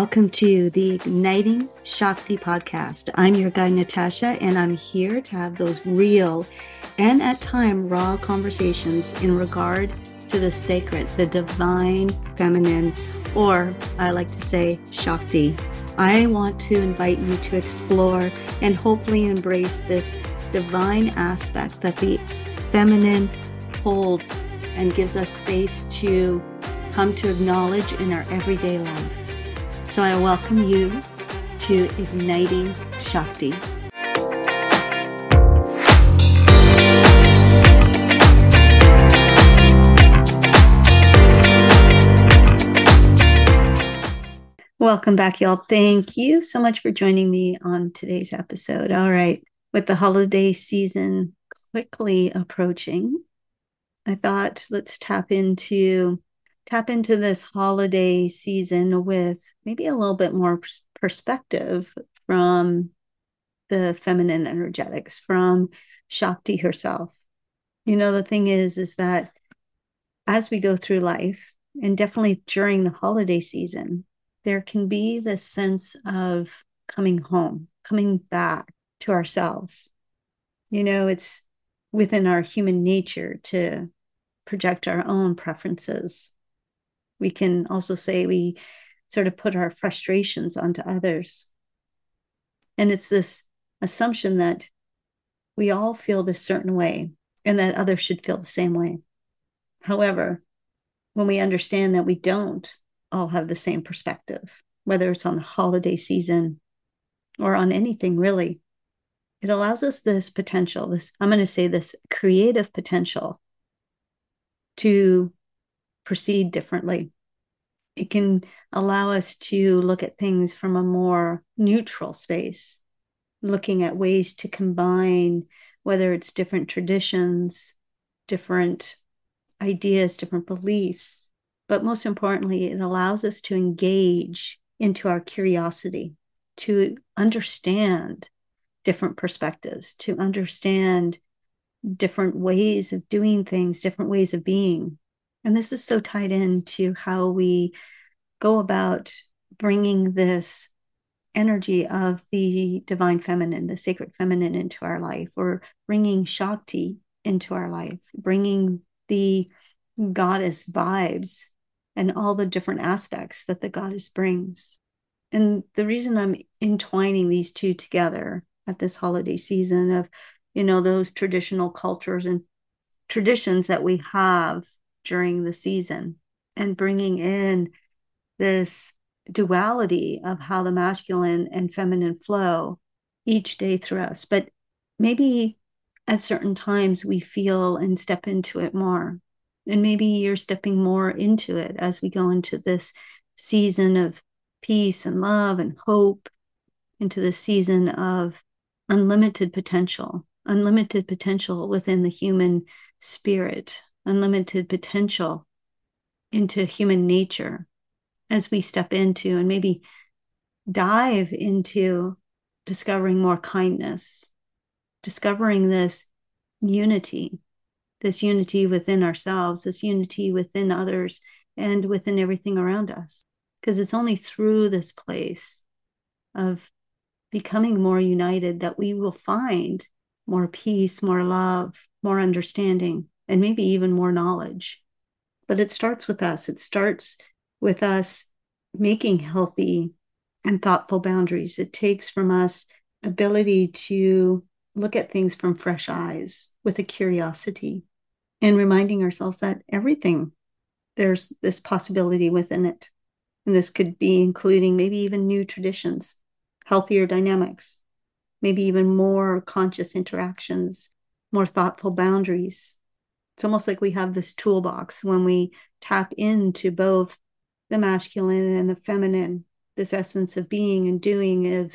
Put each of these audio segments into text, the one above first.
Welcome to the Igniting Shakti podcast. I'm your guide, Natasha, and I'm here to have those real and at time raw conversations in regard to the sacred, the divine feminine, or I like to say Shakti. I want to invite you to explore and hopefully embrace this divine aspect that the feminine holds and gives us space to come to acknowledge in our everyday life. So I welcome you to Igniting Shakti. Welcome back, y'all. Thank you so much for joining me on today's episode. All right, with the holiday season quickly approaching, I thought let's tap into tap into this holiday season with maybe a little bit more perspective from the feminine energetics from Shakti herself. You know, the thing is, is that as we go through life, and definitely during the holiday season, there can be this sense of coming home, coming back to ourselves. You know, it's within our human nature to project our own preferences we can also say we sort of put our frustrations onto others. And it's this assumption that we all feel this certain way and that others should feel the same way. However, when we understand that we don't all have the same perspective, whether it's on the holiday season or on anything really, it allows us this potential, this, I'm going to say this creative potential to proceed differently. It can allow us to look at things from a more neutral space, looking at ways to combine whether it's different traditions, different ideas, different beliefs. But most importantly, it allows us to engage into our curiosity, to understand different perspectives, to understand different ways of doing things, different ways of being. And this is so tied into how we go about bringing this energy of the divine feminine, the sacred feminine into our life, or bringing Shakti into our life, bringing the goddess vibes and all the different aspects that the goddess brings. And the reason I'm entwining these two together at this holiday season of, you know, those traditional cultures and traditions that we have during the season and bringing in this duality of how the masculine and feminine flow each day through us. But maybe at certain times we feel and step into it more. And maybe you're stepping more into it as we go into this season of peace and love and hope, into this season of unlimited potential, unlimited potential within the human spirit, unlimited potential into human nature as we step into and maybe dive into discovering more kindness, discovering this unity, this unity within ourselves, this unity within others, and within everything around us. Because it's only through this place of becoming more united that we will find more peace, more love, more understanding, and maybe even more knowledge. But it starts with us. It starts with us making healthy and thoughtful boundaries. It takes from us ability to look at things from fresh eyes with a curiosity and reminding ourselves that everything there's this possibility within it. And this could be including maybe even new traditions, healthier dynamics, maybe even more conscious interactions, more thoughtful boundaries, it's almost like we have this toolbox when we tap into both the masculine and the feminine, this essence of being and doing, of,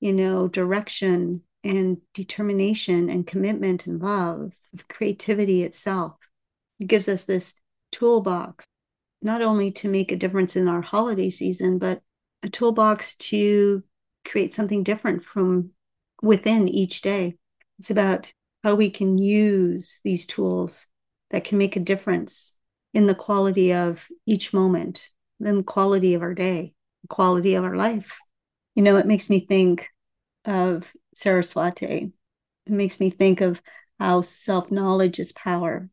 you know, direction and determination and commitment and love, of creativity itself. It gives us this toolbox, not only to make a difference in our holiday season, but a toolbox to create something different from within each day. It's about how we can use these tools that can make a difference in the quality of each moment, the quality of our day. the quality of our life. You know, it makes me think of Saraswati. It makes me think of how self knowledge is power.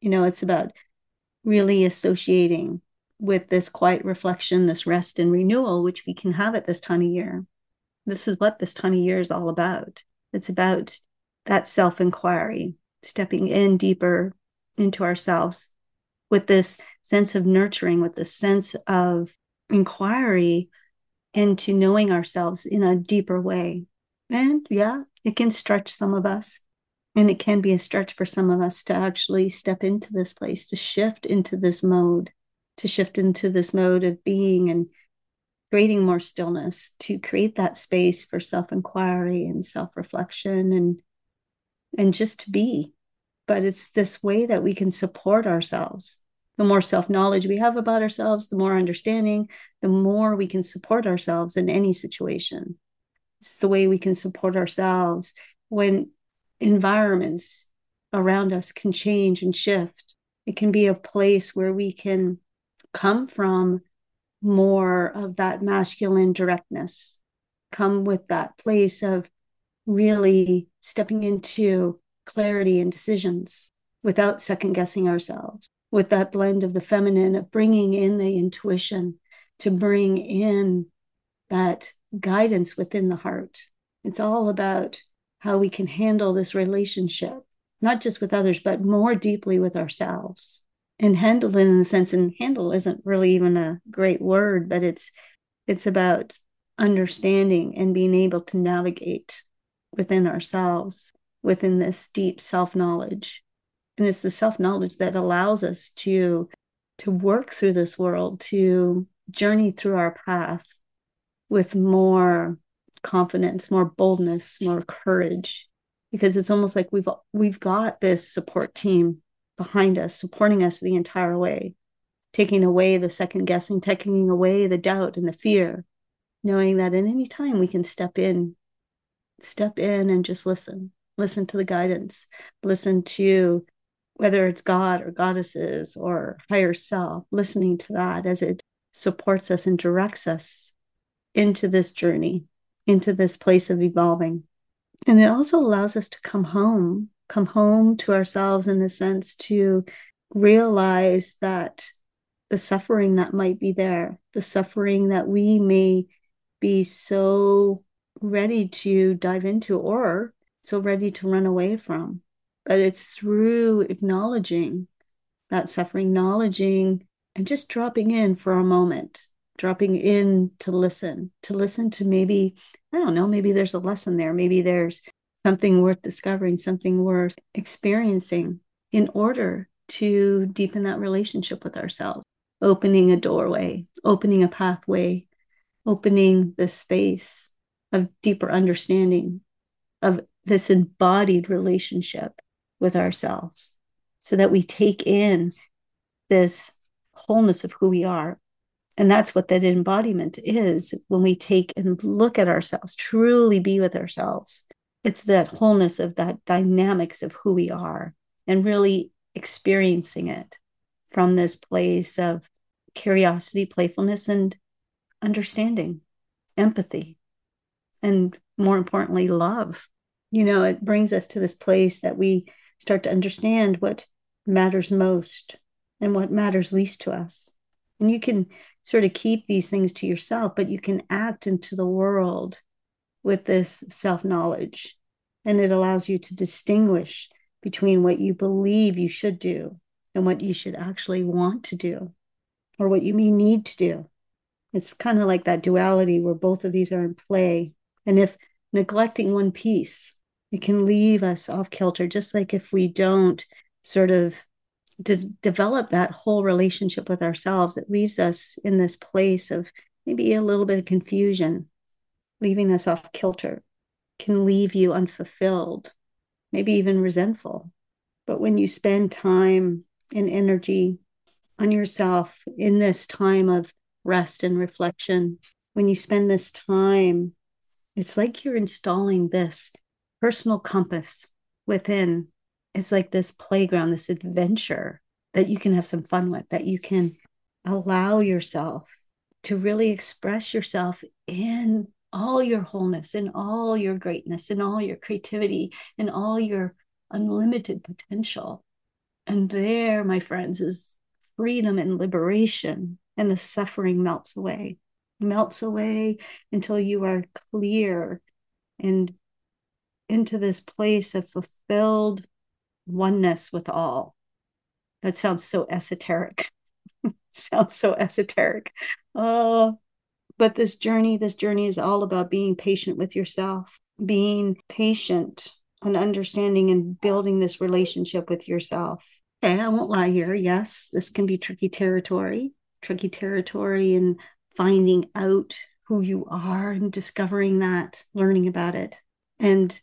You know, it's about really associating with this quiet reflection, this rest and renewal, which we can have at this time of year. This is what this time of year is all about. It's about that self inquiry, stepping in deeper into ourselves with this sense of nurturing, with this sense of inquiry into knowing ourselves in a deeper way. And yeah, it can stretch some of us. And it can be a stretch for some of us to actually step into this place, to shift into this mode, to shift into this mode of being and creating more stillness, to create that space for self inquiry and self reflection and and just to be. But it's this way that we can support ourselves. The more self knowledge we have about ourselves, the more understanding, the more we can support ourselves in any situation. It's the way we can support ourselves when environments around us can change and shift. It can be a place where we can come from more of that masculine directness, come with that place of really stepping into clarity and decisions without second guessing ourselves, with that blend of the feminine, of bringing in the intuition to bring in that guidance within the heart. It's all about how we can handle this relationship, not just with others, but more deeply with ourselves. And handle in the sense, and handle isn't really even a great word, but it's it's about understanding and being able to navigate within ourselves, within this deep self-knowledge. And it's the self-knowledge that allows us to to work through this world, to journey through our path with more confidence, more boldness, more courage, because it's almost like we've we've got this support team behind us, supporting us the entire way, taking away the second guessing, taking away the doubt and the fear, knowing that at any time we can step in, step in and just listen, listen to the guidance, listen to whether it's God or goddesses or higher self, listening to that as it supports us and directs us into this journey into this place of evolving. And it also allows us to come home, come home to ourselves in a sense to realize that the suffering that might be there, the suffering that we may be so ready to dive into or so ready to run away from. But it's through acknowledging that suffering, acknowledging and just dropping in for a moment dropping in to listen, to listen to maybe, I don't know, maybe there's a lesson there. Maybe there's something worth discovering, something worth experiencing in order to deepen that relationship with ourselves, opening a doorway, opening a pathway, opening the space of deeper understanding of this embodied relationship with ourselves so that we take in this wholeness of who we are and that's what that embodiment is when we take and look at ourselves, truly be with ourselves. It's that wholeness of that dynamics of who we are and really experiencing it from this place of curiosity, playfulness, and understanding, empathy, and more importantly, love. You know, it brings us to this place that we start to understand what matters most and what matters least to us. And you can sort of keep these things to yourself, but you can act into the world with this self knowledge. And it allows you to distinguish between what you believe you should do and what you should actually want to do or what you may need to do. It's kind of like that duality where both of these are in play. And if neglecting one piece, it can leave us off kilter, just like if we don't sort of develop that whole relationship with ourselves, it leaves us in this place of maybe a little bit of confusion, leaving us off kilter, can leave you unfulfilled, maybe even resentful. But when you spend time and energy on yourself in this time of rest and reflection, when you spend this time, it's like you're installing this personal compass within it's like this playground, this adventure that you can have some fun with, that you can allow yourself to really express yourself in all your wholeness, in all your greatness, in all your creativity, in all your unlimited potential. And there, my friends, is freedom and liberation, and the suffering melts away, melts away until you are clear and into this place of fulfilled oneness with all. That sounds so esoteric. sounds so esoteric. Oh, but this journey, this journey is all about being patient with yourself, being patient and understanding and building this relationship with yourself. Okay, I won't lie here. Yes, this can be tricky territory, tricky territory and finding out who you are and discovering that, learning about it. And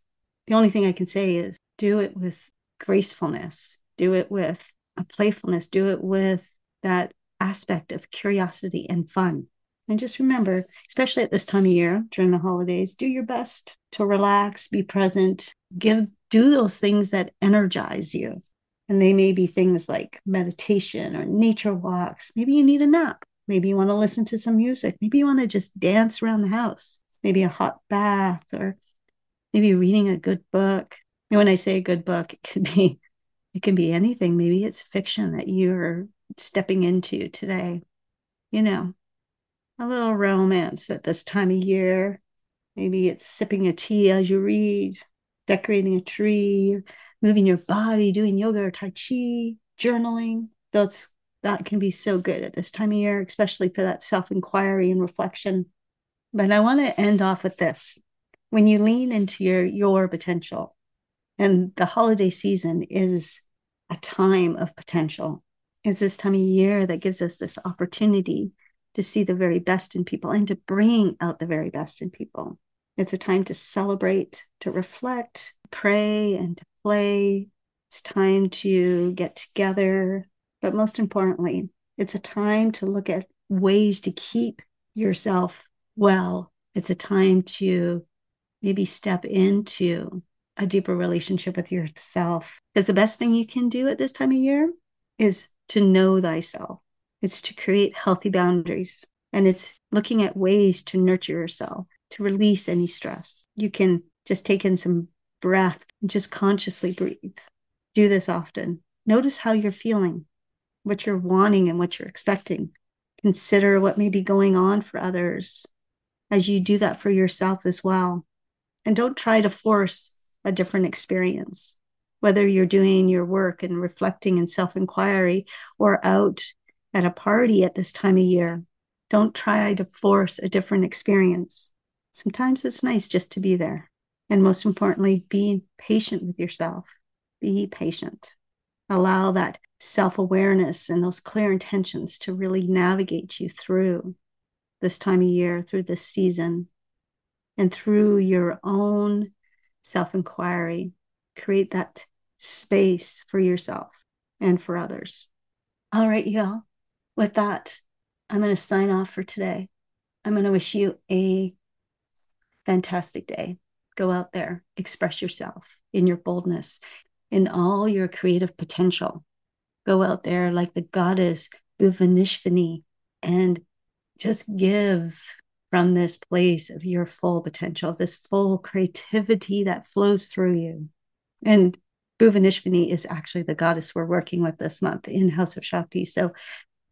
the only thing I can say is do it with gracefulness, do it with a playfulness, do it with that aspect of curiosity and fun. And just remember, especially at this time of year during the holidays, do your best to relax, be present, give do those things that energize you. And they may be things like meditation or nature walks. Maybe you need a nap. Maybe you want to listen to some music. Maybe you want to just dance around the house. Maybe a hot bath or maybe reading a good book. And when I say a good book, it could be it can be anything. Maybe it's fiction that you're stepping into today. You know, a little romance at this time of year. Maybe it's sipping a tea as you read, decorating a tree, moving your body, doing yoga or tai chi, journaling. That's that can be so good at this time of year, especially for that self-inquiry and reflection. But I want to end off with this. When you lean into your your potential, and the holiday season is a time of potential. It's this time of year that gives us this opportunity to see the very best in people and to bring out the very best in people. It's a time to celebrate, to reflect, pray, and to play. It's time to get together. But most importantly, it's a time to look at ways to keep yourself well. It's a time to maybe step into a deeper relationship with yourself. Because the best thing you can do at this time of year is to know thyself. It's to create healthy boundaries and it's looking at ways to nurture yourself, to release any stress. You can just take in some breath just consciously breathe. Do this often. Notice how you're feeling, what you're wanting, and what you're expecting. Consider what may be going on for others as you do that for yourself as well. And don't try to force a different experience, whether you're doing your work and reflecting and self inquiry or out at a party at this time of year. Don't try to force a different experience. Sometimes it's nice just to be there. And most importantly, be patient with yourself. Be patient. Allow that self awareness and those clear intentions to really navigate you through this time of year, through this season, and through your own self inquiry. Create that space for yourself and for others. All right, y'all with that, I'm going to sign off for today. I'm going to wish you a fantastic day. Go out there, express yourself in your boldness, in all your creative potential. Go out there like the goddess Bhuvaneshwari and just give from this place of your full potential, this full creativity that flows through you. And Bhuvaneshwari is actually the goddess we're working with this month in Haus of Shakti. So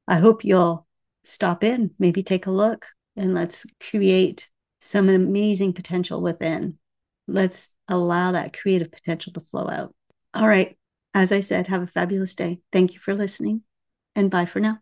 I hope you'll stop in, maybe take a look, and let's create some amazing potential within. Let's allow that creative potential to flow out. All right. As I said, have a fabulous day. Thank you for listening, and bye for now.